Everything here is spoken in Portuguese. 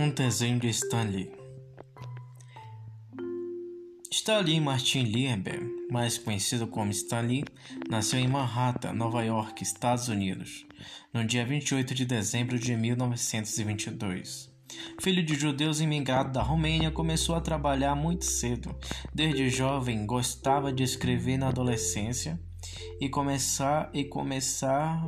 Um desenho de Stanley. Stanley Martin Lieber, mais conhecido como Stanley, nasceu em Manhattan, Nova York, Estados Unidos, no dia 28 de dezembro de 1922. Filho de judeus imigrados da Romênia, começou a trabalhar muito cedo. Desde jovem, gostava de escrever na adolescência e começar e começar